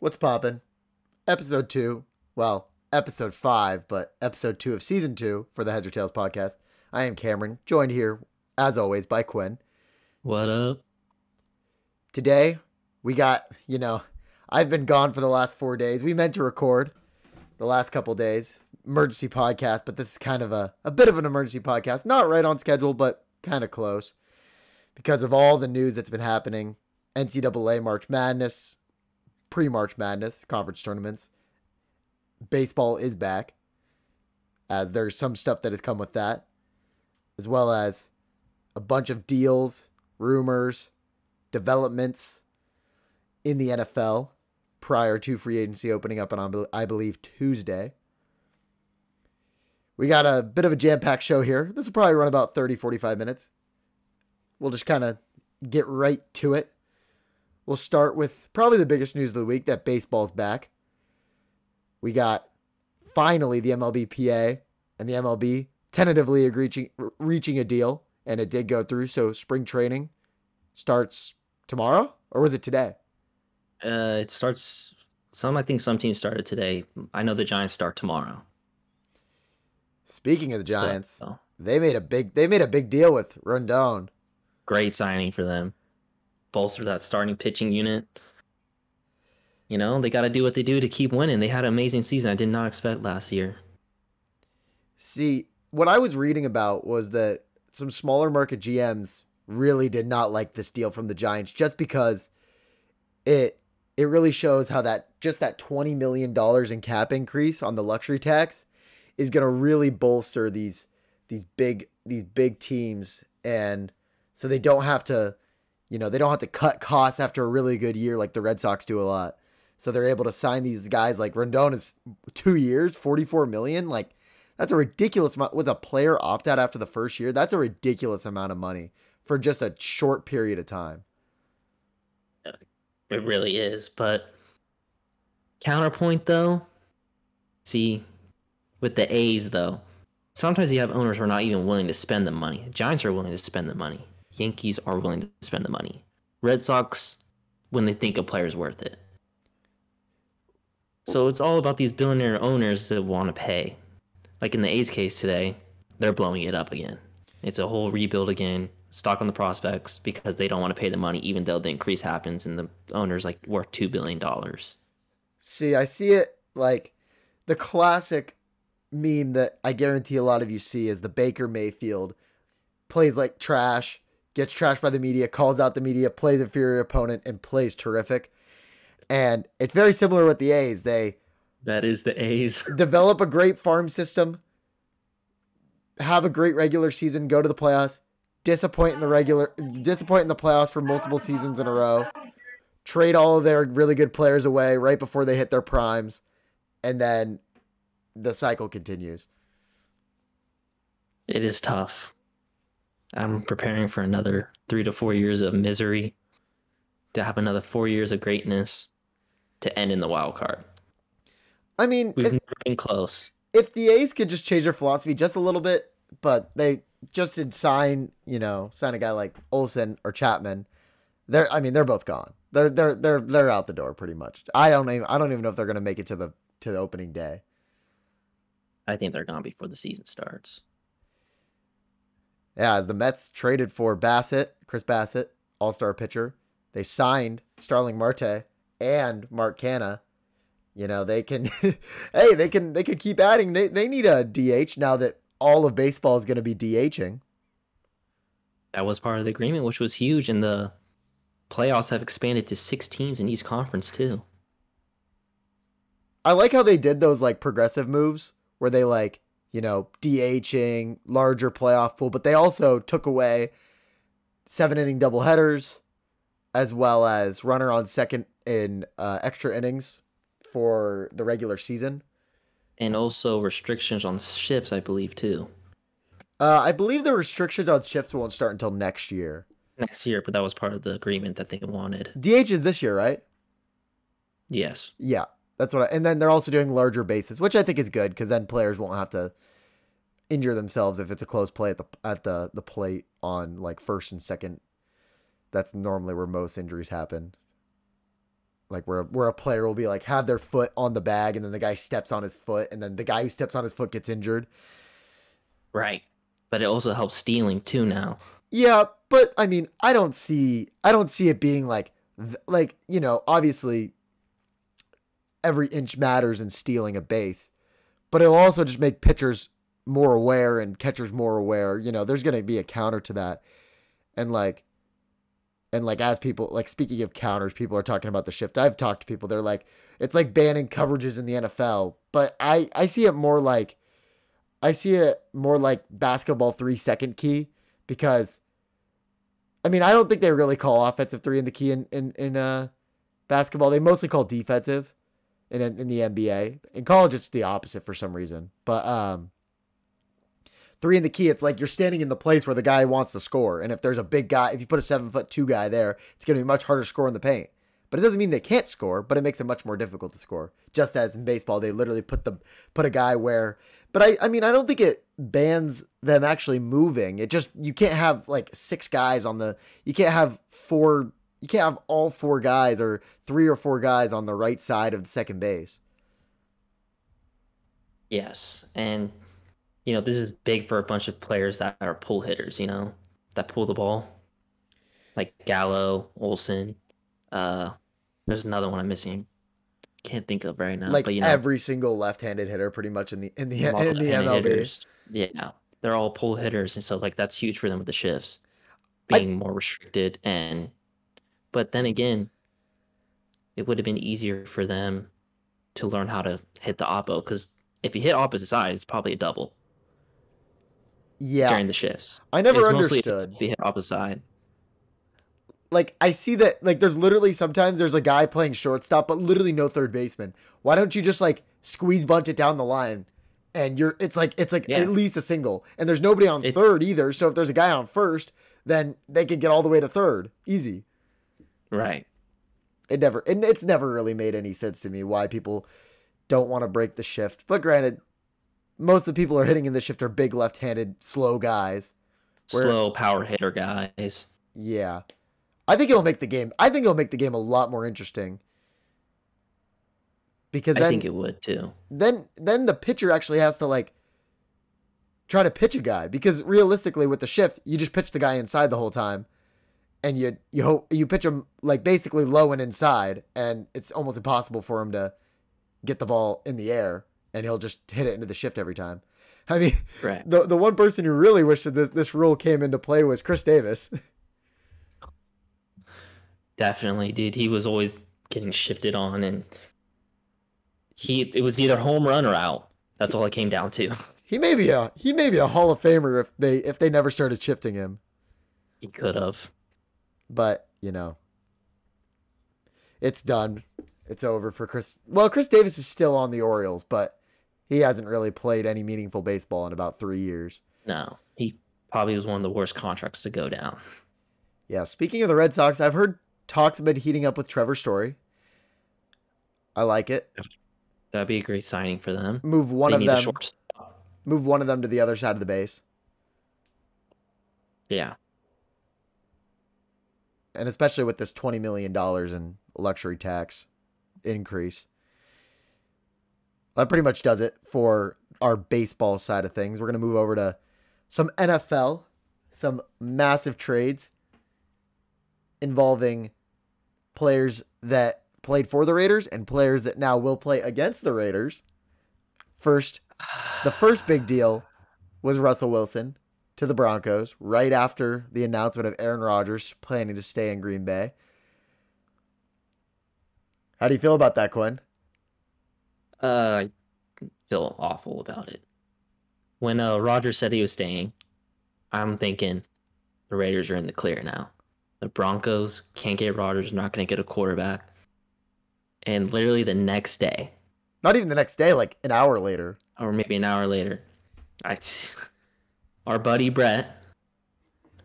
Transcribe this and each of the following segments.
What's poppin'? Episode two. Well, episode five, but episode two of season two for the Heads or Tails podcast. I am Cameron, joined here, as always, by Quinn. What up? Today, we got, you know, I've been gone for the last four days. We meant to record the last couple days, emergency podcast, but this is kind of a, a bit of an emergency podcast. Not right on schedule, but kind of close because of all the news that's been happening. NCAA March Madness, pre March Madness, conference tournaments. Baseball is back, as there's some stuff that has come with that, as well as a bunch of deals, rumors, developments in the NFL prior to free agency opening up on, I believe, Tuesday. We got a bit of a jam packed show here. This will probably run about 30, 45 minutes. We'll just kind of get right to it. We'll start with probably the biggest news of the week that baseball's back. We got finally the MLBPA and the MLB tentatively reaching, reaching a deal, and it did go through. So spring training starts tomorrow, or was it today? Uh, it starts. Some I think some teams started today. I know the Giants start tomorrow. Speaking of the Giants, so, they made a big they made a big deal with Rodón. Great signing for them. Bolster that starting pitching unit. You know, they got to do what they do to keep winning. They had an amazing season. I did not expect last year. See, what I was reading about was that some smaller market GMs really did not like this deal from the Giants just because it it really shows how that just that 20 million dollars in cap increase on the luxury tax is going to really bolster these these big these big teams and so they don't have to you know they don't have to cut costs after a really good year like the Red Sox do a lot so they're able to sign these guys like Rendon is 2 years 44 million like that's a ridiculous amount with a player opt out after the first year that's a ridiculous amount of money for just a short period of time it really is but counterpoint though see with the A's, though, sometimes you have owners who are not even willing to spend the money. Giants are willing to spend the money. Yankees are willing to spend the money. Red Sox, when they think a player's worth it. So it's all about these billionaire owners that want to pay. Like in the A's case today, they're blowing it up again. It's a whole rebuild again, stock on the prospects because they don't want to pay the money, even though the increase happens and the owner's like worth $2 billion. See, I see it like the classic meme that I guarantee a lot of you see is the Baker Mayfield plays like trash, gets trashed by the media, calls out the media, plays inferior opponent, and plays terrific. And it's very similar with the A's. They that is the A's develop a great farm system, have a great regular season, go to the playoffs, disappoint in the regular, disappoint in the playoffs for multiple seasons in a row, trade all of their really good players away right before they hit their primes, and then the cycle continues. It is tough. I'm preparing for another three to four years of misery to have another four years of greatness to end in the wild card. I mean, we've if, never been close. If the A's could just change their philosophy just a little bit, but they just did sign, you know, sign a guy like Olson or Chapman, they're I mean, they're both gone. They're they're they're they're out the door pretty much. I don't even I don't even know if they're gonna make it to the to the opening day. I think they're gone before the season starts. Yeah, as the Mets traded for Bassitt, Chris Bassitt, All Star pitcher, they signed Starling Marte and Mark Canha. You know they can, hey, they can they can keep adding. They they need a DH now that all of baseball is going to be DHing. That was part of the agreement, which was huge, and the playoffs have expanded to six teams in each conference too. I like how they did those like progressive moves where they like, you know, DHing, larger playoff pool, but they also took away seven inning double headers as well as runner on second in uh, extra innings for the regular season. And also restrictions on shifts, I believe, too. Uh, I believe the restrictions on shifts won't start until next year. Next year, but that was part of the agreement that they wanted. DH is this year, right? Yes. Yeah. That's what I, and then they're also doing larger bases, which I think is good because then players won't have to injure themselves if it's a close play at the at the the plate on like first and second. That's normally where most injuries happen. like where where a player will be like have their foot on the bag and then the guy steps on his foot and then the guy who steps on his foot gets injured. Right. But it also helps stealing too now. Yeah, but I mean, I don't see I don't see it being like like, you know, obviously every inch matters in stealing a base. But it'll also just make pitchers more aware and catchers more aware. You know, there's going to be a counter to that. And like and like as people like speaking of counters, people are talking about the shift. I've talked to people, they're like, it's like banning coverages in the NFL. But I I see it more like I see it more like basketball three second key because I mean I don't think they really call offensive three in the key in in, in uh basketball. They mostly call defensive in in the NBA. In college it's the opposite for some reason. But um three in the key, it's like you're standing in the place where the guy wants to score. And if there's a big guy, if you put a seven foot two guy there, it's going to be much harder to score in the paint. But it doesn't mean they can't score, but it makes it much more difficult to score. Just as in baseball, they literally put the put a guy where. But I, I mean, I don't think it bans them actually moving. It just you can't have like six guys on the. You can't have four. You can't have all four guys or three or four guys on the right side of the second base. Yes, and you know, this is big for a bunch of players that are pull hitters, you know, that pull the ball. Like Gallo, Olson. Uh there's another one I'm missing. Can't think of right now. Like but you know, every single left-handed hitter, pretty much in the in the in the MLB. hitters, yeah. They're all pull hitters and so like that's huge for them with the shifts. Being more restricted and but then again, it would have been easier for them to learn how to hit the oppo because if you hit opposite side, it's probably a double. Yeah, during the shifts. I never understood. if you hit opposite side. like I see that like there's literally sometimes there's a guy playing shortstop, but literally no third baseman. Why don't you just like squeeze bunt it down the line? And you're it's like it's like Yeah. at least a single. And there's nobody on It's- third either. So if there's a guy on first, then they could get all the way to third. Easy. Right. It never and it's never really made any sense to me why people don't want to break the shift. But granted, most of the people are hitting in the shift are big left-handed, slow guys. Where- Slow power hitter guys. Yeah. I think it'll make the game I think it'll make the game a lot more interesting. Because I think it would too. then then the pitcher actually has to like try to pitch a guy because realistically with the shift you just pitch the guy inside the whole time and you you hope you pitch him like basically low and inside and it's almost impossible for him to get the ball in the air and he'll just hit it into the shift every time. I mean, Right. the the one person who really wished that this, this rule came into play was Chris Davis. Definitely, dude. He was always getting shifted on and he it was either home run or out. That's all it came down to. He may be a he may be a Hall of Famer if they if they never started shifting him. He could have. But you know, it's done. It's over for Chris. Well, Chris Davis is still on the Orioles, but he hasn't really played any meaningful baseball in about three years. No. He probably was one of the worst contracts to go down. Yeah. Speaking of the Red Sox, I've heard talks been heating up with Trevor Story. I like it. That'd be a great signing for them. Move one they of them. Move one of them to the other side of the base, Yeah. And especially with this twenty million dollars in luxury tax increase. That pretty much does it for our baseball side of things. We're going to move over to some NFL, some massive trades involving players that played for the Raiders and players that now will play against the Raiders. First, the first big deal was Russell Wilson to the Broncos right after the announcement of Aaron Rodgers planning to stay in Green Bay. How do you feel about that, Quinn? Uh, I feel awful about it. When uh Roger said he was staying, I'm thinking the Raiders are in the clear now. The Broncos can't get Rodgers, not going to get a quarterback. And literally the next day, Not even the next day, like an hour later. or maybe an hour later, I, our buddy Brett,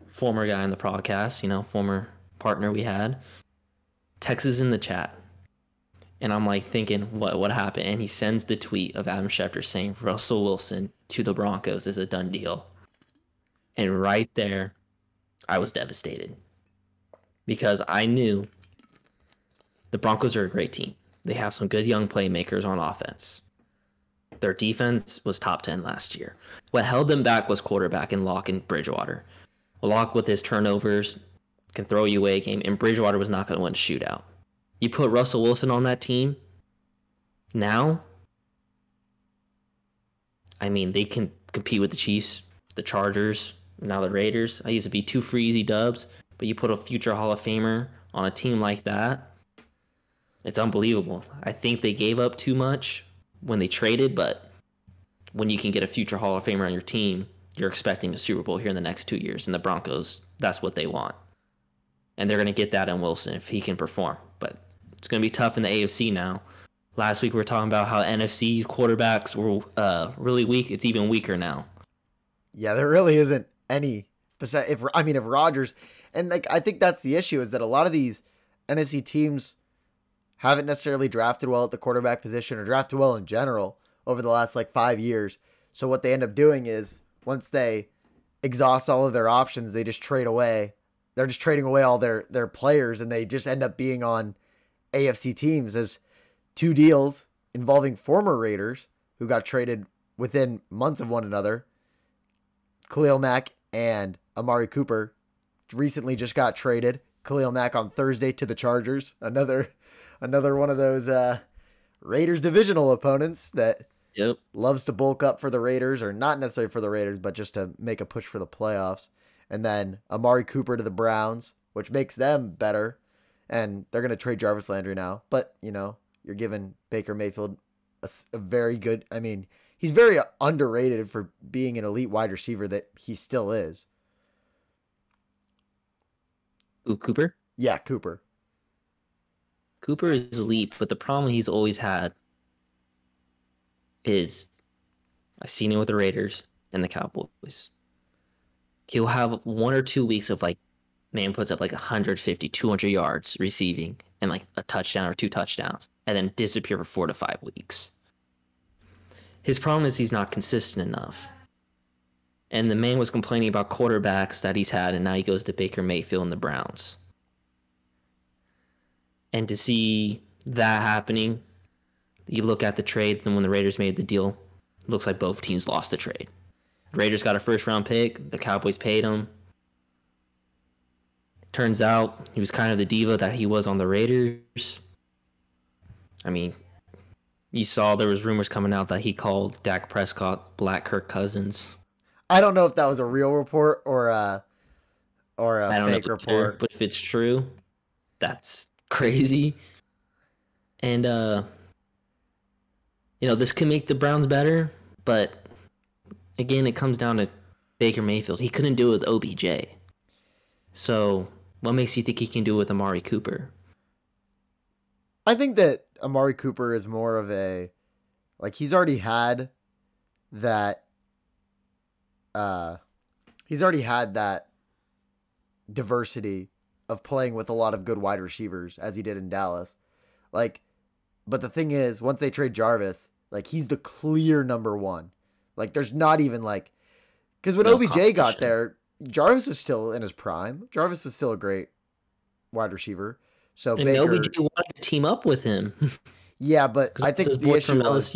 former guy in the podcast, you know, former partner we had, texts in the chat. And I'm like thinking, what what happened? And he sends the tweet of Adam Schefter saying Russell Wilson to the Broncos is a done deal. And right there, I was devastated because I knew The Broncos are a great team. They have some good young playmakers on offense. Their defense was top 10 last year. What held them back was quarterback and Lock and Bridgewater. Lock with his turnovers can throw you away a game, and Bridgewater was not going to win a shootout. You put Russell Wilson on that team now, I mean, they can compete with the Chiefs, the Chargers, now the Raiders. I used to be two free easy dubs, but you put a future Hall of Famer on a team like that, it's unbelievable. I think they gave up too much when they traded, but when you can get a future Hall of Famer on your team, you're expecting a Super Bowl here in the next two years. And the Broncos, that's what they want. And they're going to get that in Wilson if he can perform. But it's going to be tough in the AFC now. Last week we were talking about how NFC quarterbacks were uh, really weak. It's even weaker now. Yeah, there really isn't any. If I mean, if Rodgers and like I think that's the issue is that a lot of these NFC teams haven't necessarily drafted well at the quarterback position or drafted well in general over the last like five years. So what they end up doing is once they exhaust all of their options, they just trade away. They're just trading away all their their players, and they just end up being on AFC teams as two deals involving former Raiders who got traded within months of one another. Khalil Mack and Amari Cooper recently just got traded. Khalil Mack on Thursday to the Chargers. Another another one of those uh, Raiders divisional opponents that yep. loves to bulk up for the Raiders, or not necessarily for the Raiders, but just to make a push for the playoffs. And then Amari Cooper to the Browns, which makes them better. And they're going to trade Jarvis Landry now. But, you know, you're giving Baker Mayfield a, a very good, I mean, he's very underrated for being an elite wide receiver that he still is. Ooh, Cooper? Yeah, Cooper. Cooper is elite, but the problem he's always had is I've seen it with the Raiders and the Cowboys. He'll have one or two weeks of like, man puts up like 150, 200 yards receiving and like a touchdown or two touchdowns, and then disappear for four to five weeks. His problem is he's not consistent enough. And the man was complaining about quarterbacks that he's had, and now he goes to Baker Mayfield and the Browns. And to see that happening, you look at the trade, Then when the Raiders made the deal, looks like both teams lost the trade. The Raiders got a first round pick, the Cowboys paid him. Turns out he was kind of the diva that he was on the Raiders. I mean, you saw there was rumors coming out that he called Dak Prescott Black Kirk Cousins. I don't know if that was a real report or a or a fake report. True, but if it's true, that's crazy. And uh you know, this could make the Browns better, but again, it comes down to Baker Mayfield. He couldn't do it with OBJ. So, what makes you think he can do it with Amari Cooper? I think that Amari Cooper is more of a like he's already had that uh he's already had that diversity of playing with a lot of good wide receivers as he did in Dallas. Like, but the thing is, once they trade Jarvis, like he's the clear number one. Like, there's not even like, because when no OBJ got there, Jarvis was still in his prime. Jarvis was still a great wide receiver. So and Baker, OBJ wanted to team up with him. yeah, but I think the issue was,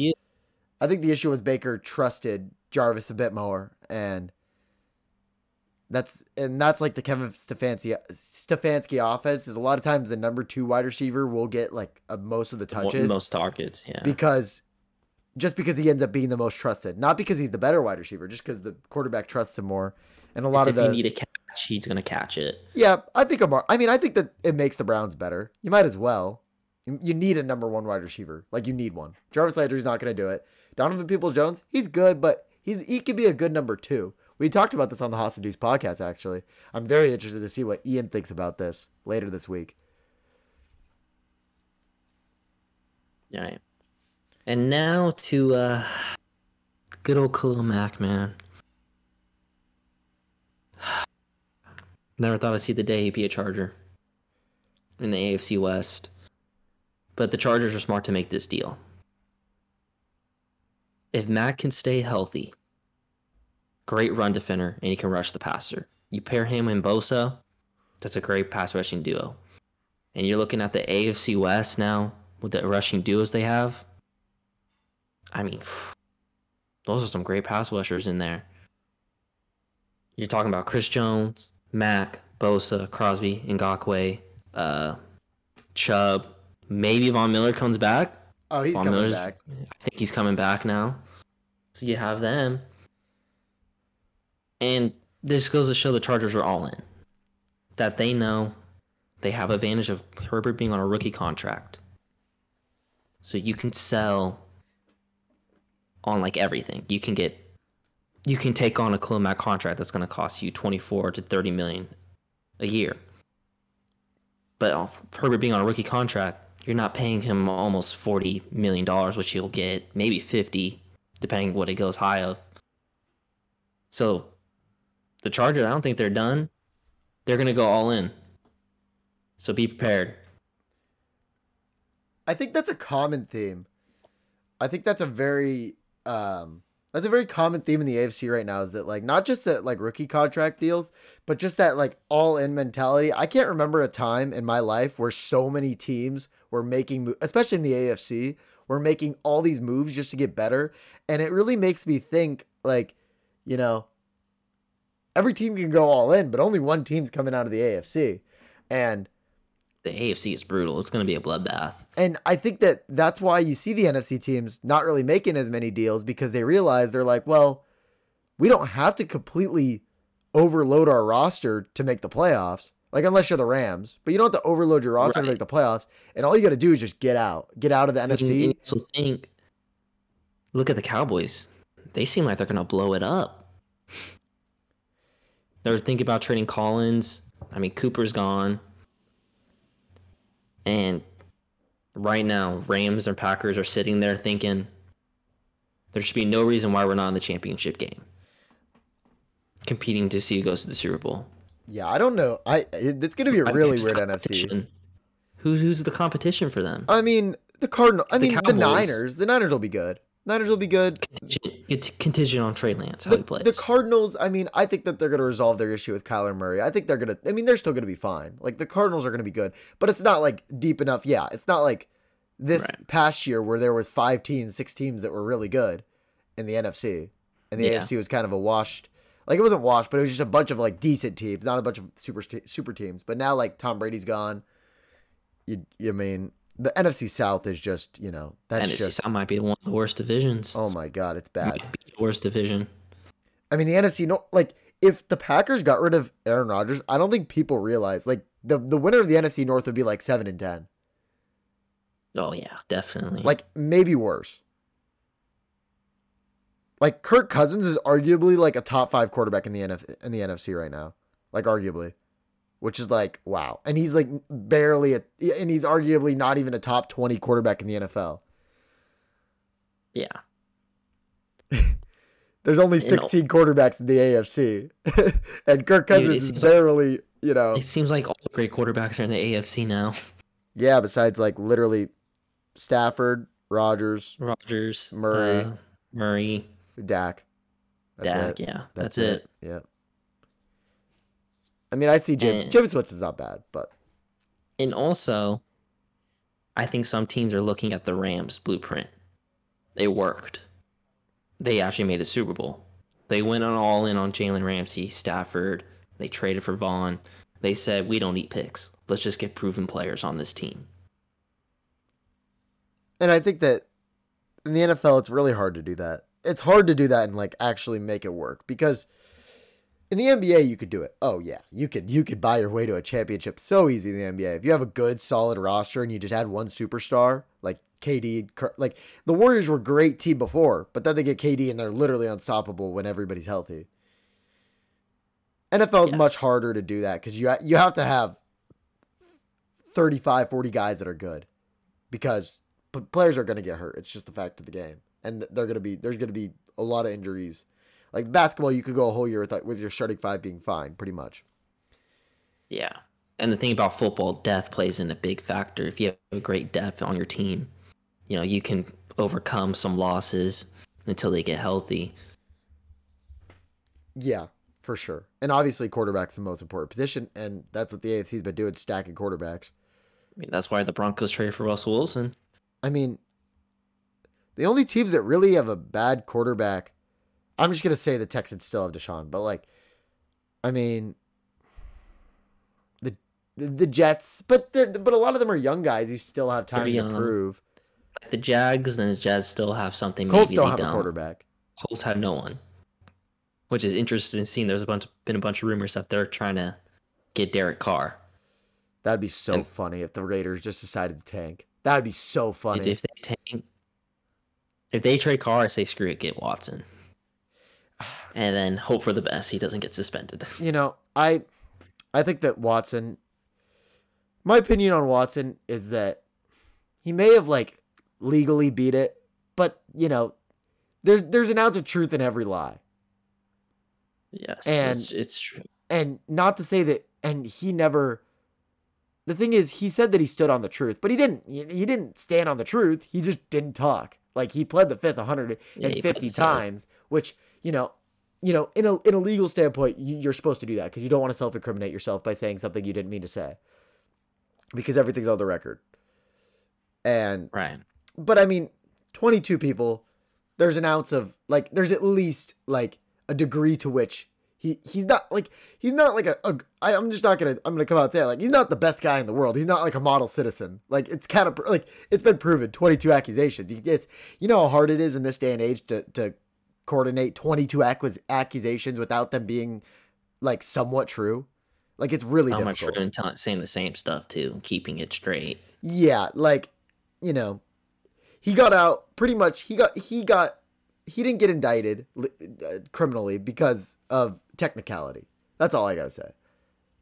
I think the issue was Baker trusted Jarvis a bit more, and that's and that's like the Kevin Stefanski Stefanski offense is a lot of times the number two wide receiver will get like a, most of the touches, most targets, yeah. Because just because he ends up being the most trusted, not because he's the better wide receiver, just because the quarterback trusts him more. And a lot of the if you need a catch, he's gonna catch it. Yeah, I think Amar. I mean, I think that it makes the Browns better. You might as well. You, you need a number one wide receiver, like you need one. Jarvis Landry's not gonna do it. Donovan Peoples Jones, he's good, but he's he could be a good number two. We talked about this on the Hostage Dudes podcast, actually. I'm very interested to see what Ian thinks about this later this week. All right. And now to uh, good old Khalil Mack, man. Never thought I'd see the day he'd be a Charger in the AFC West. But the Chargers are smart to make this deal. If Mack can stay healthy, great run defender, and he can rush the passer. You pair him and Bosa, that's a great pass rushing duo. and you're looking at the AFC West now with the rushing duos they have. I mean, those are some great pass rushers in there. You're talking about Chris Jones, Mack, Bosa, Crosby, Ngakoue, uh, Chubb. Maybe Von Miller comes back. Oh, he's Von coming Miller's- back. I think he's coming back now. So you have them. And this goes to show the Chargers are all in. That they know they have advantage of Herbert being on a rookie contract. So you can sell on like everything. You can get you can take on a Khalil Mack contract that's going to cost you 24 to 30 million a year. But off Herbert being on a rookie contract, you're not paying him almost 40 million dollars, which he'll get maybe 50 depending what it goes high of. So the Chargers, I don't think they're done. They're going to go all in. So be prepared. I think that's a common theme. I think that's a very um that's a very common theme in the AFC right now is that like not just that like rookie contract deals, but just that like all in mentality. I can't remember a time in my life where so many teams were making especially in the AFC, were making all these moves just to get better, and it really makes me think like, you know, every team can go all in, but only one team's coming out of the AFC. And The AFC is brutal. It's going to be a bloodbath. and I think that that's why you see the NFC teams not really making as many deals because they realize they're like, well, we don't have to completely overload our roster to make the playoffs. Like unless you're the Rams, but you don't have to overload your roster to make the playoffs. And all you got to do is just get out, get out of the and NFC. So think, look at the Cowboys. They seem like they're going to blow it up. They're thinking about trading Collins. I mean, Cooper's gone. And right now, Rams and Packers are sitting there thinking there should be no reason why we're not in the championship game. Competing to see who goes to the Super Bowl. Yeah, I don't know. I it's gonna be a really weird NFC. Who's who's the competition for them? I mean, the Cardinal. I The mean, the Niners. The Niners will be good. Niners will be good. Contingent, contingent on Trey Lance how The, he plays. the Cardinals, I mean, I think that they're going to resolve their issue with Kyler Murray. I think they're going to, I mean, they're still going to be fine. Like, the Cardinals are going to be good, but it's not like deep enough. Yeah, it's not like this Right. past year where there was five teams, six teams that were really good in the NFC. And the Yeah. AFC was kind of a washed, like, it wasn't washed, but it was just a bunch of, like, decent teams, not a bunch of super, super teams. But now, like, Tom Brady's gone. You, you mean, the NFC South is just, you know, that's NFC just, South might be one of the worst divisions. oh my God, it's bad. The worst division. I mean, the NFC, no, like if the Packers got rid of Aaron Rodgers, I don't think people realize like the the winner of the NFC North would be like seven and ten. Oh yeah, definitely. like maybe worse. Like Kirk Cousins is arguably like a top five quarterback in the NFC in the NFC right now, like arguably, which is like wow, and he's like barely a, and he's arguably not even a top twenty quarterback in the NFL. yeah, There's only You know- 16 quarterbacks in the AFC, and Kirk Cousins is seems like- barely, you know. it seems like all the great quarterbacks are in the AFC now. Yeah, besides like literally Stafford, Rodgers, Rodgers, Murray. uh, Murray, Dak. That's Dak. it. Yeah, that's, it. Yeah. I mean, I see Jim. And- Jameis Winston's not bad, but And also, I think some teams are looking at the Rams blueprint. It worked. They actually made a Super Bowl. They went on all in on Jalen Ramsey, Stafford. They traded for Von. They said, we don't eat picks. Let's just get proven players on this team. and I think that in the NFL, it's really hard to do that. It's hard to do that and like actually make it work because in the NBA you could do it. Oh yeah, you could you could buy your way to a championship so easy in the NBA if you have a good solid roster and you just had one superstar like KD. Like the Warriors were great team before, but then they get KD and they're literally unstoppable when everybody's healthy. NFL is much harder to do that because you you have to have 35, 40 guys that are good because players are going to get hurt. It's just the fact of the game, and they're going to be there's going to be a lot of injuries. Like basketball, you could go a whole year with with your starting five being fine, pretty much. Yeah. And the thing about football, death plays in a big factor. If you have a great depth on your team, you know, you can overcome some losses until they get healthy. Yeah, for sure. And obviously, quarterback's the most important position, and that's what the AFC's been doing, stacking quarterbacks. I mean, that's why the Broncos traded for Russell Wilson. I mean, the only teams that really have a bad quarterback, I'm just gonna say the Texans still have Deshaun, but like, I mean, the the Jets, but they're but a lot of them are young guys who still have time to prove. Like the Jags and the Jazz still have something. Colts maybe don't they have don't. a quarterback. Colts have no one, which is interesting. Seeing there's a bunch been a bunch of rumors that they're trying to get Derek Carr. That'd be so And- funny if the Raiders just decided to tank. That'd be so funny. If they take, if they trade Carr, I say screw it, get Watson, and then hope for the best. He doesn't get suspended. you know, I I think that Watson my opinion on Watson is that he may have like legally beat it, but you know, there's there's an ounce of truth in every lie. Yes, And- it's, it's true. And not to say that and he never the thing is he said that he stood on the truth, but he didn't he, didn't stand on the truth. He just didn't talk. Like he pled the fifth Yeah, he 150 the fifth. times, which, you know, you know, in a in a legal standpoint, you, you're supposed to do that because you don't want to self-incriminate yourself by saying something you didn't mean to say, because everything's on the record. And Right. but I mean, 22 people, there's an ounce of like, there's at least like a degree to which he he's not like he's not like a, a I, I'm just not gonna I'm gonna come out and say it, like he's not the best guy in the world. He's not like a model citizen. Like it's kind of like it's been proven. 22 accusations. Gets you know how hard it is in this day and age to to coordinate 22 acquis- accusations without them being like somewhat true. Like it's really How much difficult. and saying the same stuff too, keeping it straight. Yeah, like, you know, he got out pretty much. He got he got he didn't get indicted uh, criminally because of technicality. That's all I gotta say.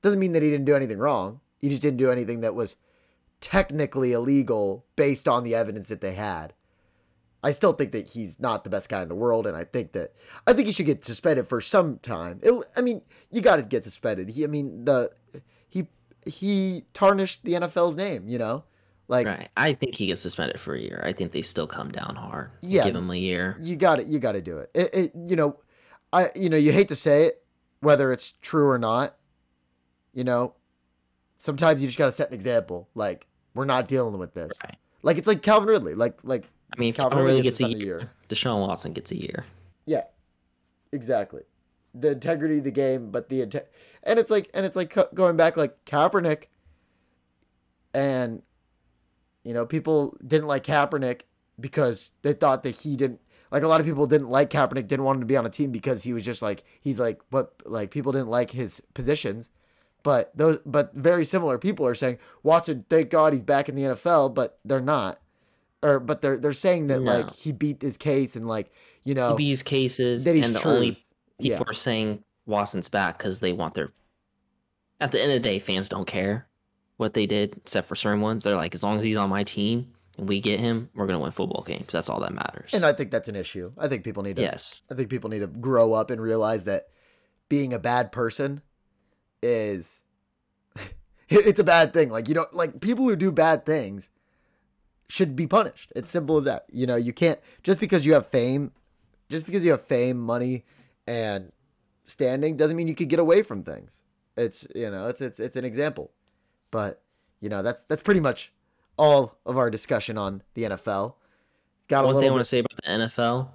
Doesn't mean that he didn't do anything wrong. He just didn't do anything that was technically illegal based on the evidence that they had. I still think that he's not the best guy in the world, and I think that I think he should get suspended for some time. It, I mean, you got to get suspended. He, I mean, the he he tarnished the NFL's name. You know, like Right. I think he gets suspended for a year. I think they still come down hard. Yeah. Give him a year. you got it. You got to do it. It, it. You know, I. You know, you hate to say it, whether it's true or not. You know, sometimes you just got to set an example. Like we're not dealing with this. Right. Like it's like Calvin Ridley. Like like I mean, if Calvin Calvin really Ridley gets a suspended year, Deshaun Watson gets a year. Yeah, exactly. The integrity of the game, but the inte- and it's like and it's like going back like Kaepernick, and you know people didn't like Kaepernick because they thought that he didn't like a lot of people didn't like Kaepernick, didn't want him to be on a team because he was just like he's like what like people didn't like his positions. But those but very similar people are saying Watson, thank God he's back in the NFL, but they're not. Or but they're they're saying that No. like he beat his case and like you know These cases, that he's and the truth. only people yeah. are saying Watson's back because they want their. At the end of the day, fans don't care what they did, except for certain ones. They're like, as long as he's on my team and we get him, we're gonna win football games. That's all that matters. And I think that's an issue. I think people need to. yes, I think people need to grow up and realize that being a bad person is it's a bad thing. Like you don't like people who do bad things should be punished. It's simple as that. You know, you can't just because you have fame, just because you have fame, money, and standing doesn't mean you could get away from things. It's you know, it's it's it's an example. But, you know, that's that's pretty much all of our discussion on the NFL. Got a one thing I want to say about the NFL.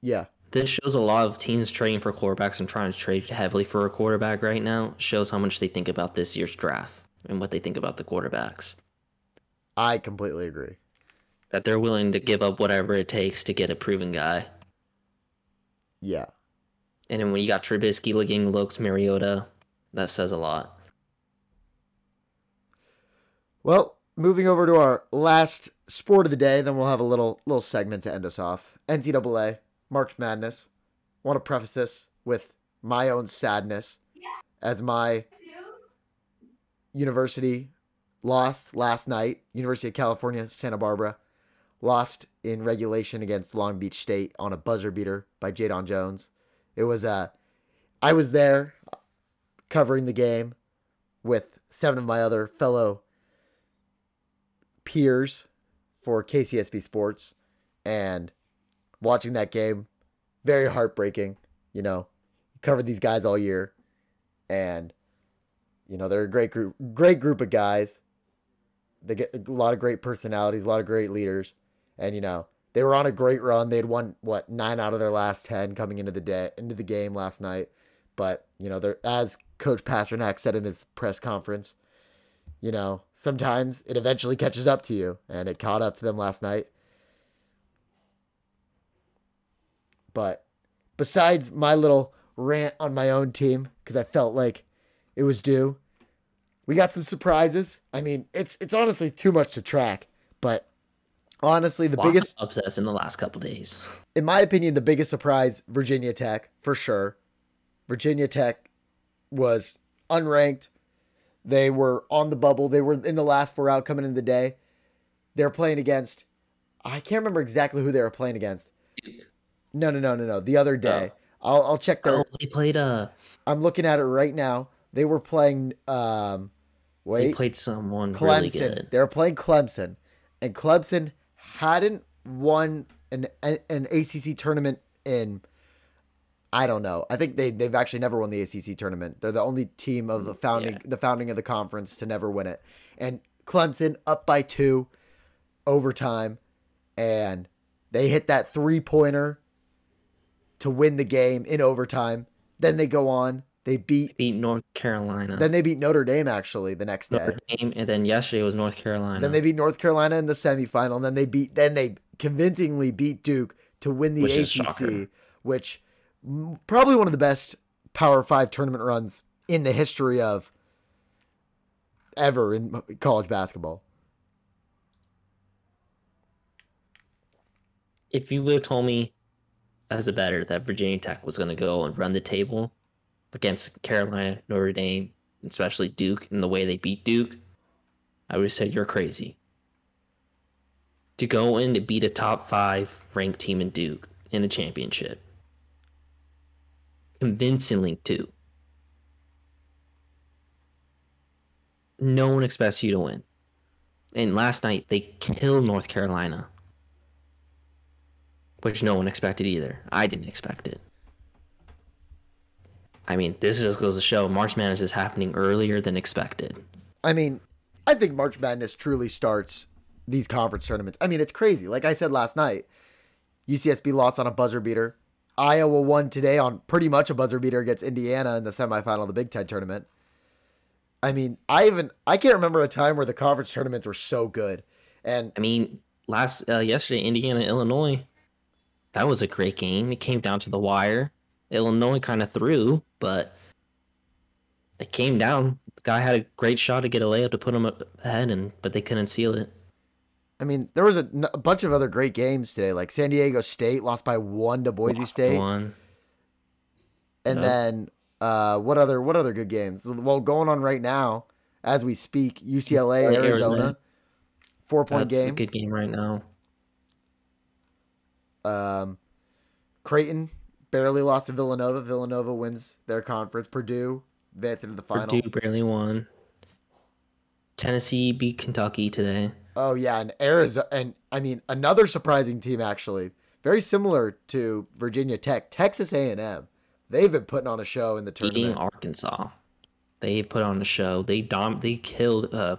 yeah. This shows a lot of teams trading for quarterbacks and trying to trade heavily for a quarterback right now. Shows how much they think about this year's draft and what they think about the quarterbacks. I completely agree. That they're willing to give up whatever it takes to get a proven guy. Yeah. And then when you got Trubisky looking looks Mariota, that says a lot. Well, moving over to our last sport of the day, then we'll have a little little segment to end us off. NCAA March Madness. Want to preface this with my own sadness as my university lost last night. University of California, Santa Barbara, lost in regulation against Long Beach State on a buzzer beater by Jadon Jones. It was uh I was there covering the game with seven of my other fellow peers for KCSB Sports and watching that game very heartbreaking, you know. Covered these guys all year and you know, they're a great group great group of guys. They get a lot of great personalities, a lot of great leaders, and you know they were on a great run. They'd won what nine out of their last ten coming into the day into the game last night. But you know, they're as Coach Pasternack said in his press conference, you know, sometimes it eventually catches up to you, and it caught up to them last night. But besides my little rant on my own team, because I felt like it was due, we got some surprises. I mean, it's it's honestly too much to track, but honestly, the Lots biggest, upsets in the last couple days. in my opinion, the biggest surprise, Virginia Tech for sure. Virginia Tech was unranked. They were on the bubble. They were in the last four out coming into the day. They're playing against. I can't remember exactly who they were playing against. No, no, no, no, no. The other day, I'll I'll check their. Oh, they played uh I'm looking at it right now. They were playing. Um, they played someone really Clemson. good. They were playing Clemson, and Clemson hadn't won an an ACC tournament in. I don't know. I think they they've actually never won the ACC tournament. They're the only team of the mm, founding Yeah. the founding of the conference to never win it. And Clemson up by two, overtime, and they hit that three pointer to win the game in overtime. Then they go on. They beat. Beat North Carolina. Then they beat Notre Dame actually the next day. Notre Dame, and then yesterday it was North Carolina. Then they beat North Carolina in the semifinal. And then they beat. Then they convincingly beat Duke to win the Which ACC, which probably one of the best Power Five tournament runs in the history of ever in college basketball. if you would have told me as a better that Virginia Tech was going to go and run the table against Carolina, Notre Dame, especially Duke, and the way they beat Duke, I would have said you're crazy. To go in to beat a top five ranked team in Duke in a championship, convincingly too. No one expects you to win. And last night they killed North Carolina which no one expected either. I didn't expect it. I mean, this just goes to show March Madness is happening earlier than expected. I mean, I think March Madness truly starts these conference tournaments. I mean, it's crazy. Like I said last night, UCSB lost on a buzzer beater. Iowa won today on pretty much a buzzer beater against Indiana in the semifinal of the Big Ten tournament. I mean, I even I can't remember a time where the conference tournaments were so good. And I mean, last uh, yesterday, Indiana, Illinois, that was a great game. It came down to the wire. Illinois kind of threw, but it came down. The guy had a great shot to get a layup to put him up ahead, and but they couldn't seal it. I mean, there was a bunch of other great games today. Like San Diego State lost by one to Boise Lost State, One. and Yep. then uh, what other what other good games? Well, going on right now as we speak, UCLA, Arizona, Arizona. four point game. That's a game. good game right now. Um, Creighton barely lost to Villanova. Villanova wins their conference. Purdue advanced into the final. Purdue barely won. Tennessee beat Kentucky today. Oh yeah, and Arizona, and I mean another surprising team actually, very similar to Virginia Tech, Texas A and M. They've been putting on a show in the beating tournament. Arkansas. They put on a show. They dom they killed uh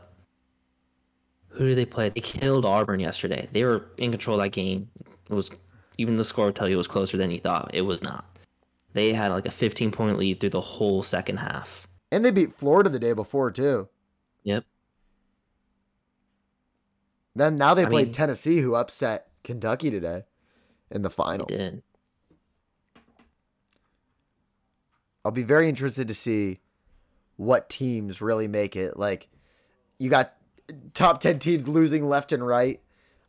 who do they play? They killed Auburn yesterday. They were in control of that game. It was even the score would tell you it was closer than you thought. It was not. They had like a 15 point lead through the whole second half. And they beat Florida the day before too. Yep. Then now they I played mean- Tennessee, who upset Kentucky today in the They final. did. I'll be very interested to see what teams really make it. Like, you got top ten teams losing left and right.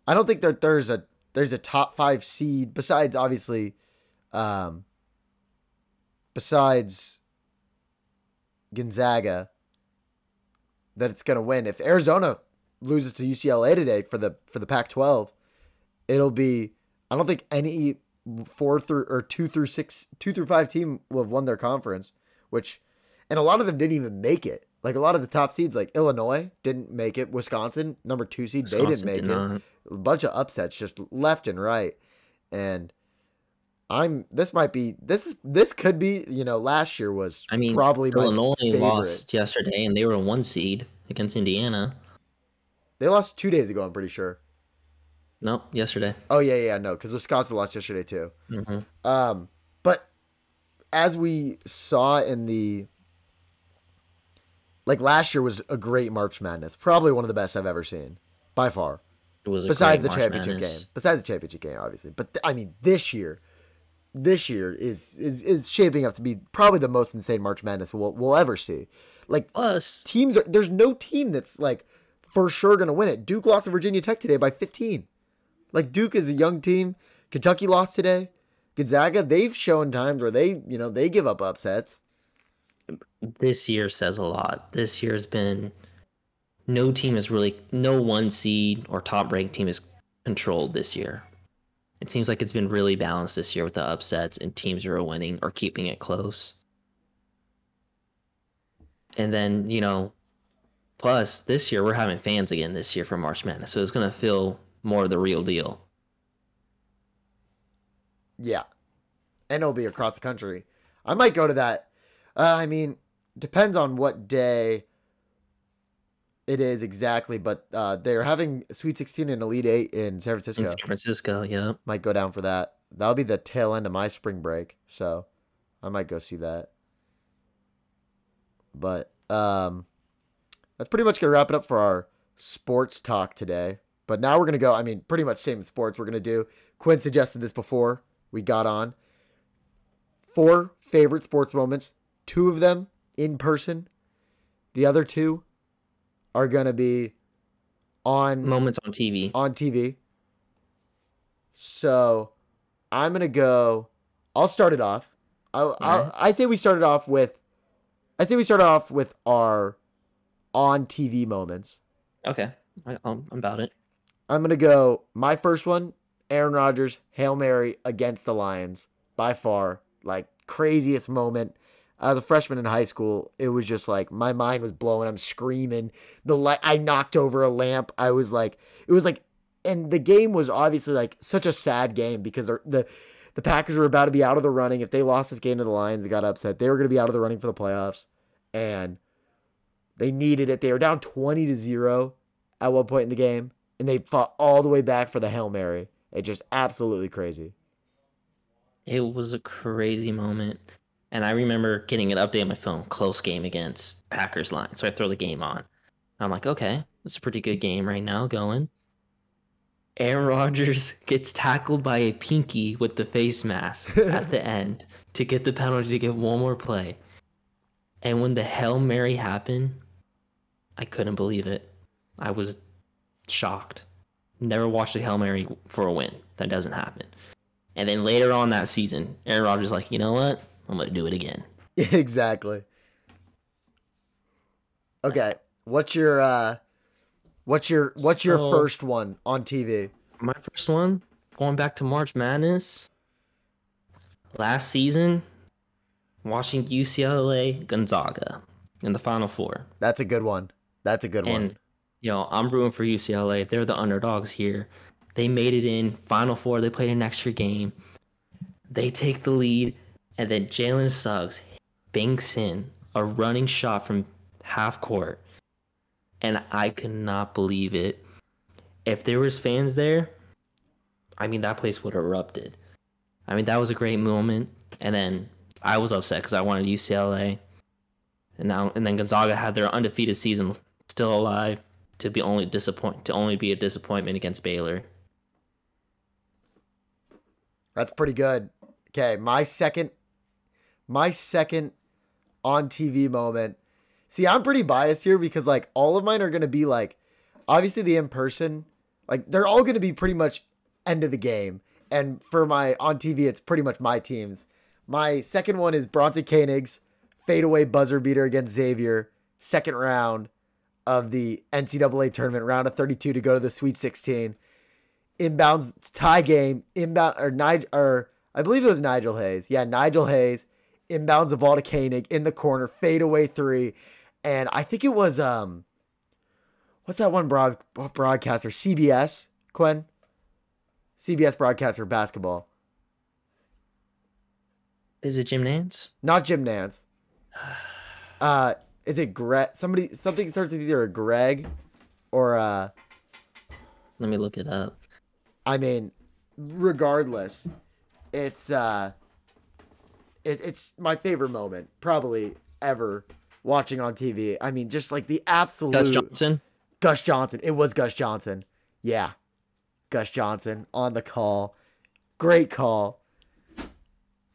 I don't think there's a there's a top five seed besides obviously, um, besides Gonzaga that it's gonna win. If Arizona loses to UCLA today for the for the Pac-12, it'll be I don't think any four through or two through six, two through five team will have won their conference, which, and a lot of them didn't even make it. Like a lot of the top seeds, like Illinois didn't make it. Wisconsin, number two seed, they didn't make did it. not. A bunch of upsets just left and right, and I'm this might be this is this could be you know last year was I mean, probably Illinois lost yesterday and they were a one seed against Indiana. They lost two days ago. I'm pretty sure. Nope, yesterday. Oh yeah, yeah, no, because Wisconsin lost yesterday too. hmm Um, but as we saw in the like last year was a great March Madness, probably one of the best I've ever seen by far. It was a Besides the March championship Madness. game, besides the championship game, obviously. But th- I mean, this year, this year is is is shaping up to be probably the most insane March Madness we'll we'll ever see. Like Plus, teams are there's no team that's like for sure gonna win it. Duke lost to Virginia Tech today by 15. Like Duke is a young team. Kentucky lost today. Gonzaga, they've shown times where they, you know, they give up upsets. This year says a lot. This year's been no team is really no one seed or top ranked team is controlled this year. It seems like it's been really balanced this year with the upsets and teams who are winning or keeping it close. And then, you know, plus this year we're having fans again this year for March Madness. So it's gonna feel more the real deal. Yeah. And it'll be across the country. I might go to that. Uh, I mean, depends on what day it is exactly, but uh, they're having Sweet 16 and Elite 8 in San Francisco. In San Francisco, yeah. might go down for that. That'll be the tail end of my spring break, so I might go see that. But um that's pretty much gonna wrap it up for our sports talk today. But now we're gonna go. I mean, pretty much same sports we're gonna do. Quinn suggested this before we got on. Four favorite sports moments. Two of them in person. The other two are gonna be on Moments on TV. on TV. So I'm gonna go. I'll start it off. I'll, I'll, I say we started off with. I say we start off with our on TV moments. Okay. I, I'm I'm about it. I'm gonna go. My first one, Aaron Rodgers, hail mary against the Lions, by far, like craziest moment. As a freshman in high school, it was just like my mind was blowing. I'm screaming. The light, I knocked over a lamp. I was like, it was like, and the game was obviously like such a sad game because the the Packers were about to be out of the running. If they lost this game to the Lions, they got upset. They were going to be out of the running for the playoffs, and they needed it. They were down twenty to zero at one point in the game, and they fought all the way back for the hail mary. It just absolutely crazy. It was a crazy moment. And I remember getting an update on my phone, close game against Packers line. So I throw the game on. I'm like, okay, it's a pretty good game right now going. Aaron Rodgers gets tackled by a pinky with the face mask at the end to get the penalty to get one more play. And when the Hail Mary happened, I couldn't believe it. I was shocked. Never watched a Hail Mary for a win. That doesn't happen. And then later on that season, Aaron Rodgers is like, you know what? I'm gonna do it again. exactly. Okay, what's your uh, what's your what's your first one on TV? My first one, going back to March Madness. Last season, watching UCLA Gonzaga in the Final Four. That's a good one. That's a good one. You know, I'm rooting for UCLA. They're the underdogs here. They made it in Final Four. They played an extra game. They take the lead, and then Jalen Suggs banks in a running shot from half court, and I could not believe it. If there was fans there, I mean that place would have erupted. I mean that was a great moment, and then I was upset because I wanted UCLA, and now and then Gonzaga had their undefeated season still alive to be only disappoint to only be a disappointment against Baylor. That's pretty good. Okay, my second my second on TV moment. See, I'm pretty biased here because like all of mine are to be like obviously the in person, like they're all to be pretty much end of the game. And for my on TV, it's pretty much my teams. My second one is Bronson Koenig's fadeaway buzzer beater against Xavier, second round of the NCAA tournament, round of 32 to go to the Sweet 16 inbounds tie game, inbound or Nigel or I believe it was Nigel Hayes. Yeah, Nigel Hayes inbounds the ball to Koenig in the corner, fadeaway three, and I think it was um, what's that one broad broadcaster? CBS Quinn, CBS broadcaster basketball, Is it Jim Nantz? not Jim Nantz. Uh, is it Greg? Somebody something starts with either a Greg or uh Let me look it up. I mean, regardless, it's uh, it, it's my favorite moment probably ever watching on TV. I mean, just like the absolute Gus Johnson. Gus Johnson. It was Gus Johnson. Yeah. Gus Johnson on the call. Great call.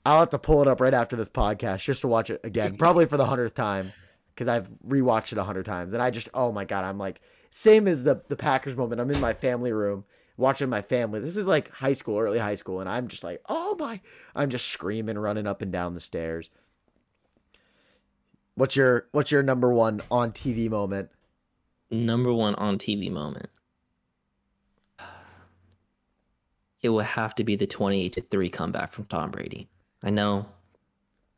I'll have to pull it up right after this podcast just to watch it again, probably for the hundredth time, because I've rewatched it a hundred times, and I just, oh my god, I'm like, same as the the Packers moment. I'm in my family room watching my family. This is like high school, early high school, and I'm just like, oh my, I'm just screaming, running up and down the stairs. What's your what's your number one on TV moment? Number one on TV moment. It would have to be the 28 to 3 comeback from Tom Brady. I know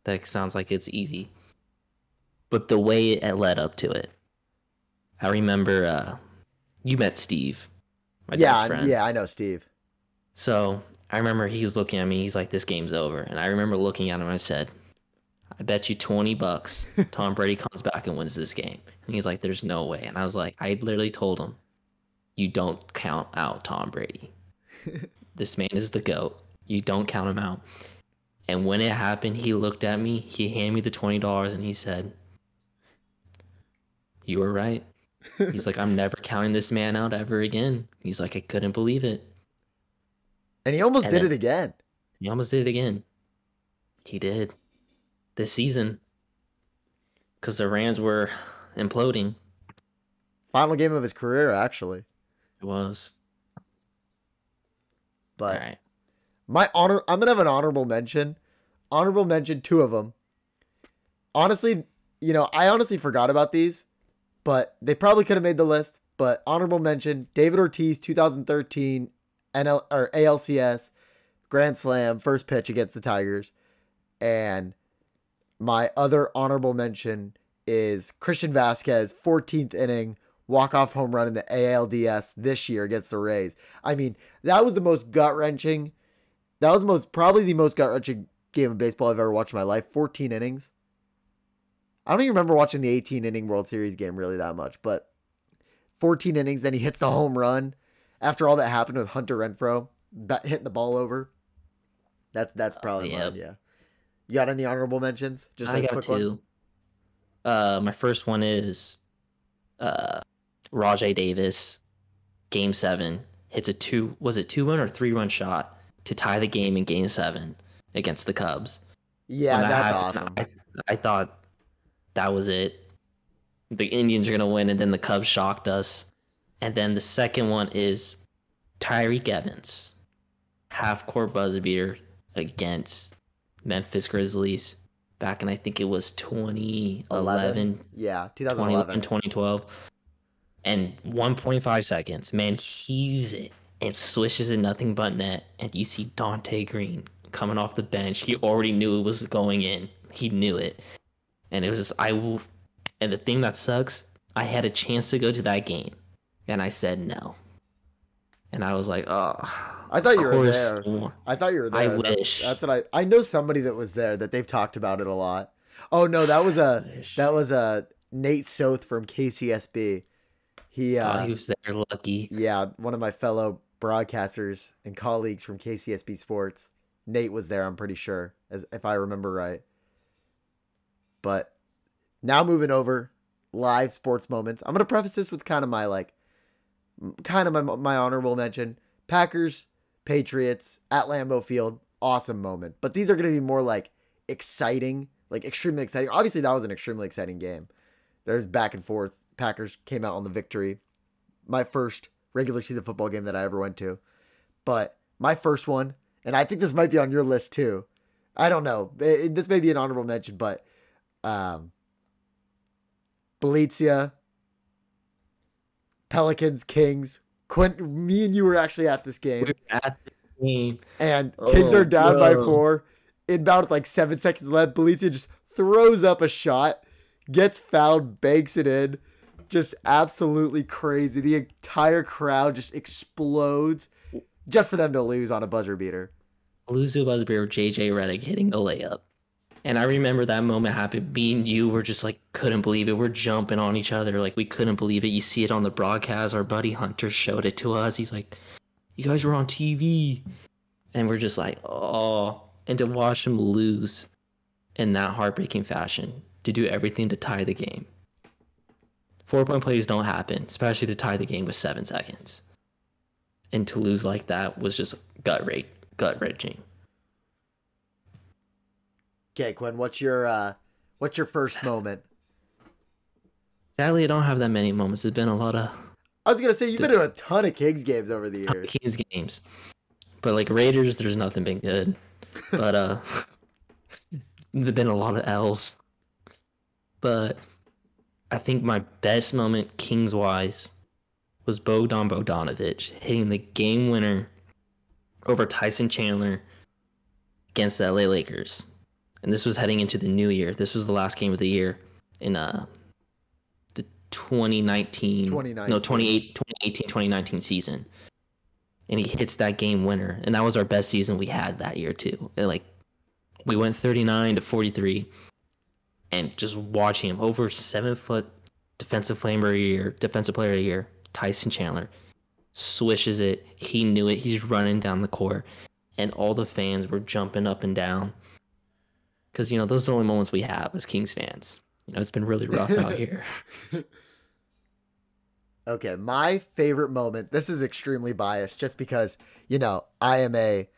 that sounds like it's easy, but the way it led up to it. I remember uh, you met Steve, my yeah, dad's friend. yeah, I know Steve. So I remember he was looking at me. He's like, "This game's over," and I remember looking at him. and I said, "I bet you twenty bucks Tom Brady comes back and wins this game." And he's like, "There's no way." And I was like, I literally told him, "You don't count out Tom Brady. this man is the goat. You don't count him out." And when it happened, he looked at me. He handed me the twenty dollars, and he said, "You were right." He's like, "I'm never counting this man out ever again." He's like, "I couldn't believe it." And he almost And did it again. He almost did it again. He did. This season. Because the Rams were imploding. Final game of his career, actually. It was. But All right. my honor, I'm gonna have an honorable mention. Honorable mention, two of them. Honestly, you know, I honestly forgot about these, but they probably could have made the list. But honorable mention: David Ortiz, 2013 NL or ALCS Grand Slam first pitch against the Tigers, and my other honorable mention is Christian Vazquez, 14th inning walk off home run in the ALDS this year against the Rays. I mean, that was the most gut wrenching. That was the most probably the most gut wrenching game of baseball I've ever watched in my life. 14 innings. I don't even remember watching the 18 inning World Series game really that much, but 14 innings. Then he hits the home run after all that happened with Hunter Renfroe hitting the ball over. That's that's probably yep. mine. Yeah. You got any honorable mentions? Just I like a got quick one? two. Uh, my first one is uh, Rajai Davis, game seven, hits a two, was it two run or three run shot to tie the game in game seven against the Cubs. Yeah, that's awesome. I, I thought that was it. The Indians are gonna win, and then the Cubs shocked us. And then the second one is Tyreke Evans, half court buzzer beater against Memphis Grizzlies back in I think it was 2011, Yeah, 2011, 2011. 2012. And 1.5 seconds, man, heaves it and swishes it nothing but net. And you see Donté Greene coming off the bench. He already knew it was going in. He knew it. And it was just, I will. And the thing that sucks, I had a chance to go to that game. And I said no. And I was like, oh. I thought you were there. I thought you were I there. That- wish. That's what I. I know somebody that was there that they've talked about it a lot. Oh no, that was a that was a Nate Soth from KCSB. He, Oh, uh, he was there, lucky. yeah, one of my fellow broadcasters and colleagues from KCSB Sports. Nate was there. I'm pretty sure, as if I remember right. But now moving over live sports moments. I'm gonna preface this with kind of my like, kind of my my honorable mention. Packers, Patriots at Lambeau Field, awesome moment. But these are gonna be more like exciting, like extremely exciting. Obviously, that was an extremely exciting game. There's back and forth. Packers came out on the victory. My first regular season football game that I ever went to. But my first one, and I think this might be on your list too. I don't know. It- this may be an honorable mention, but um, Belizia, Pelicans, Kings. Quinn, me and you were actually at this game, We were at the game. and Kings Oh, are down by four. In about like seven seconds left, Belizia just throws up a shot, gets fouled, banks it in. Just absolutely crazy. The entire crowd just explodes just for them to lose on a buzzer beater. Lose to a buzzer beater with JJ Redick hitting the layup. And I remember that moment happened. Me and you were just like couldn't believe it. We're jumping on each other like we couldn't believe it. You see it on the broadcast. Our buddy Hunter showed it to us. He's like, "You guys were on TV," and we're just like, "Oh!" And to watch him lose in that heartbreaking fashion, to do everything to tie the game. Four point plays don't happen, especially to tie the game with seven seconds. And to lose like that was just gut rate, gut wrenching. Okay, Quinn, what's your uh what's your first moment? Sadly, I don't have that many moments. There's been a lot of I was gonna say you've been to a ton of Kings games over the years. Kings games, but like Raiders, there's nothing been good. But uh, there've been a lot of L's. But I think my best moment Kings wise was Bogdan Bogdanovic hitting the game winner over Tyson Chandler against the LA Lakers. And this was heading into the new year. This was the last game of the year in uh the 2019, 2019. no 28 2018 2019 season. And he hits that game winner. And that was our best season we had that year too. And like we went 39 to 43 and just watching him over 7 foot defensive player of the year, defensive player of the year, Tyson Chandler swishes it. He knew it. He's running down the court, and all the fans were jumping up and down. Because you know those are the only moments we have as Kings fans. You know it's been really rough out here. Okay, my favorite moment. This is extremely biased, just because you know I am a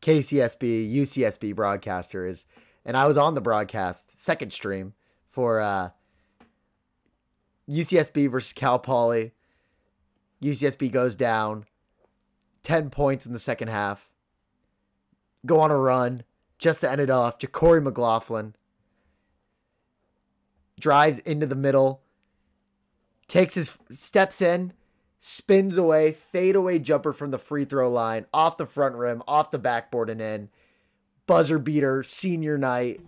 KCSB UCSB broadcaster is, and I was on the broadcast second stream for uh, UCSB versus Cal Poly. UCSB goes down, ten points in the second half. Go on a run just to end it off. JaQuori McLaughlin drives into the middle, takes his steps in, spins away, fadeaway jumper from the free throw line, off the front rim, off the backboard and in. Buzzer beater, senior night,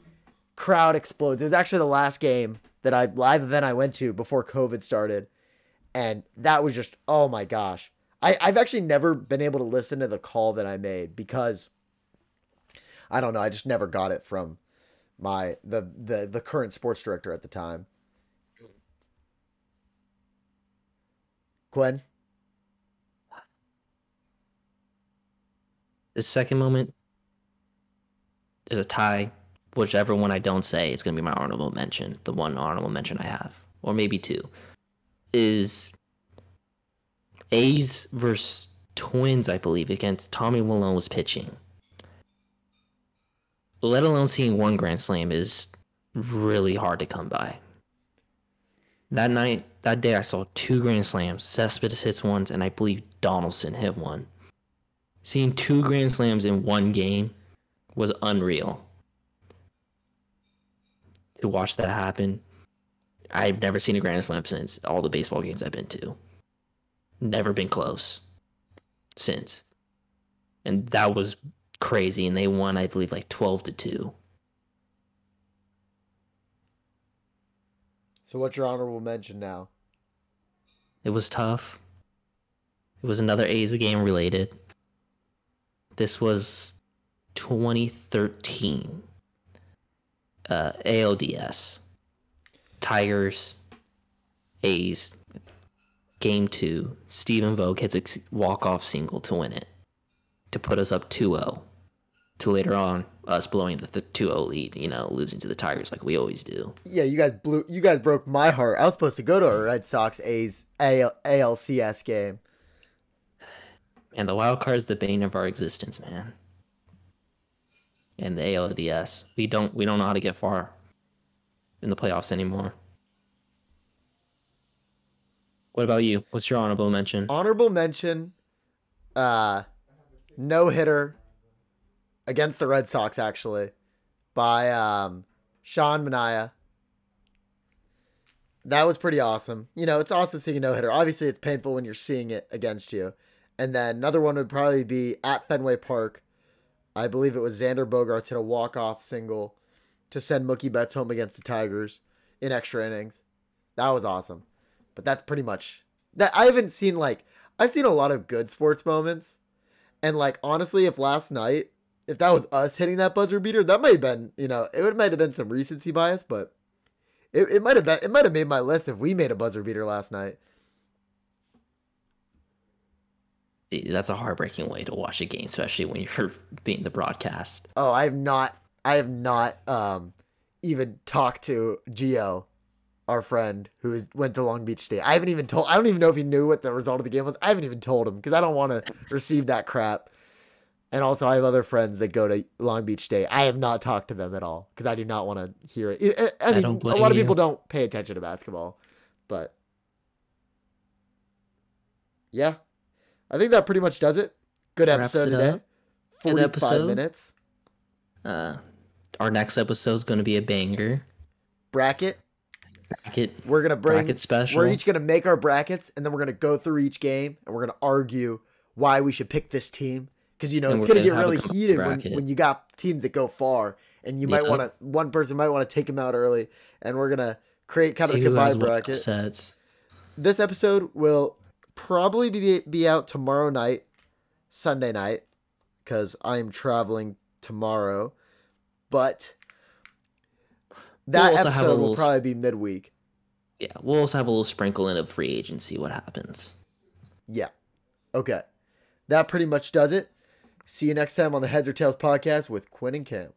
crowd explodes. It was actually the last game that I live event I went to before COVID started. And that was just oh my gosh. I, I've actually never been able to listen to the call that I made because I don't know, I just never got it from my the the the current sports director at the time. Gwen? The second moment, there's a tie. Whichever one I don't say, it's gonna be my honorable mention. The one honorable mention I have, or maybe two, is A's versus Twins, I believe, against Tommy Milone was pitching. Let alone seeing one grand slam is really hard to come by. That night, that day, I saw two grand slams. Cespedes hits ones, and I believe Donaldson hit one. Seeing two grand slams in one game was unreal. To watch that happen, I've never seen a grand slam since all the baseball games I've been to. Never been close since. And that was crazy. And they won, I believe, like 12 to 2. So what's your honorable mention now? It was tough. It was another A's game related. This was 2013. Uh, ALDS. Tigers. A's. Game two. Stephen Vogt hits a walk-off single to win it. To put us up 2-0. To later on, us blowing the 2-0 lead, you know, losing to the Tigers like we always do. Yeah, you guys blew. You guys broke my heart. I was supposed to go to a Red Sox A's AL, ALCS game. And the wild card is the bane of our existence, man. And the ALDS, we don't we don't know how to get far in the playoffs anymore. What about you? What's your honorable mention? Honorable mention, uh, no hitter against the Red Sox actually by um, Sean Manaea. That was pretty awesome. You know, it's awesome seeing a no hitter. Obviously, it's painful when you're seeing it against you. And then another one would probably be at Fenway Park. I believe it was Xander Bogaerts hit a walk off single to send Mookie Betts home against the Tigers in extra innings. That was awesome. But that's pretty much that. I haven't seen like I've seen a lot of good sports moments, and like honestly, if last night if that was us hitting that buzzer beater, that might have been, you know, it would might have been some recency bias, but it, it might have been it might have made my list if we made a buzzer beater last night. That's a heartbreaking way to watch a game, especially when you're being the broadcast. Oh, I have not I have not um even talked to Geo, our friend who is, went to Long Beach State. I haven't even told I don't even know if he knew what the result of the game was. I haven't even told him because I don't want to receive that crap. And also, I have other friends that go to Long Beach State. I have not talked to them at all because I do not want to hear it. I, I mean, a lot of people you. don't pay attention to basketball, but yeah, I think that pretty much does it. Good episode today. Forty-five episode. minutes. Uh, our next episode is going to be a banger. Bracket. Bracket. We're gonna bring. Bracket special. We're each gonna make our brackets, and then we're gonna go through each game, and we're gonna argue why we should pick this team because you know and it's gonna, gonna get really heated when, when you got teams that go far, and you might want to one person might want to take them out early, and we're gonna create kind of a combined bracket. Sets. This episode will probably be be out tomorrow night, Sunday night, because I'm traveling tomorrow, but that we'll episode little, will probably be midweek. Yeah, we'll also have a little sprinkle in of free agency. What happens? Yeah. Okay. That pretty much does it. See you next time on the Heads or Tails podcast with Quinn and Cam.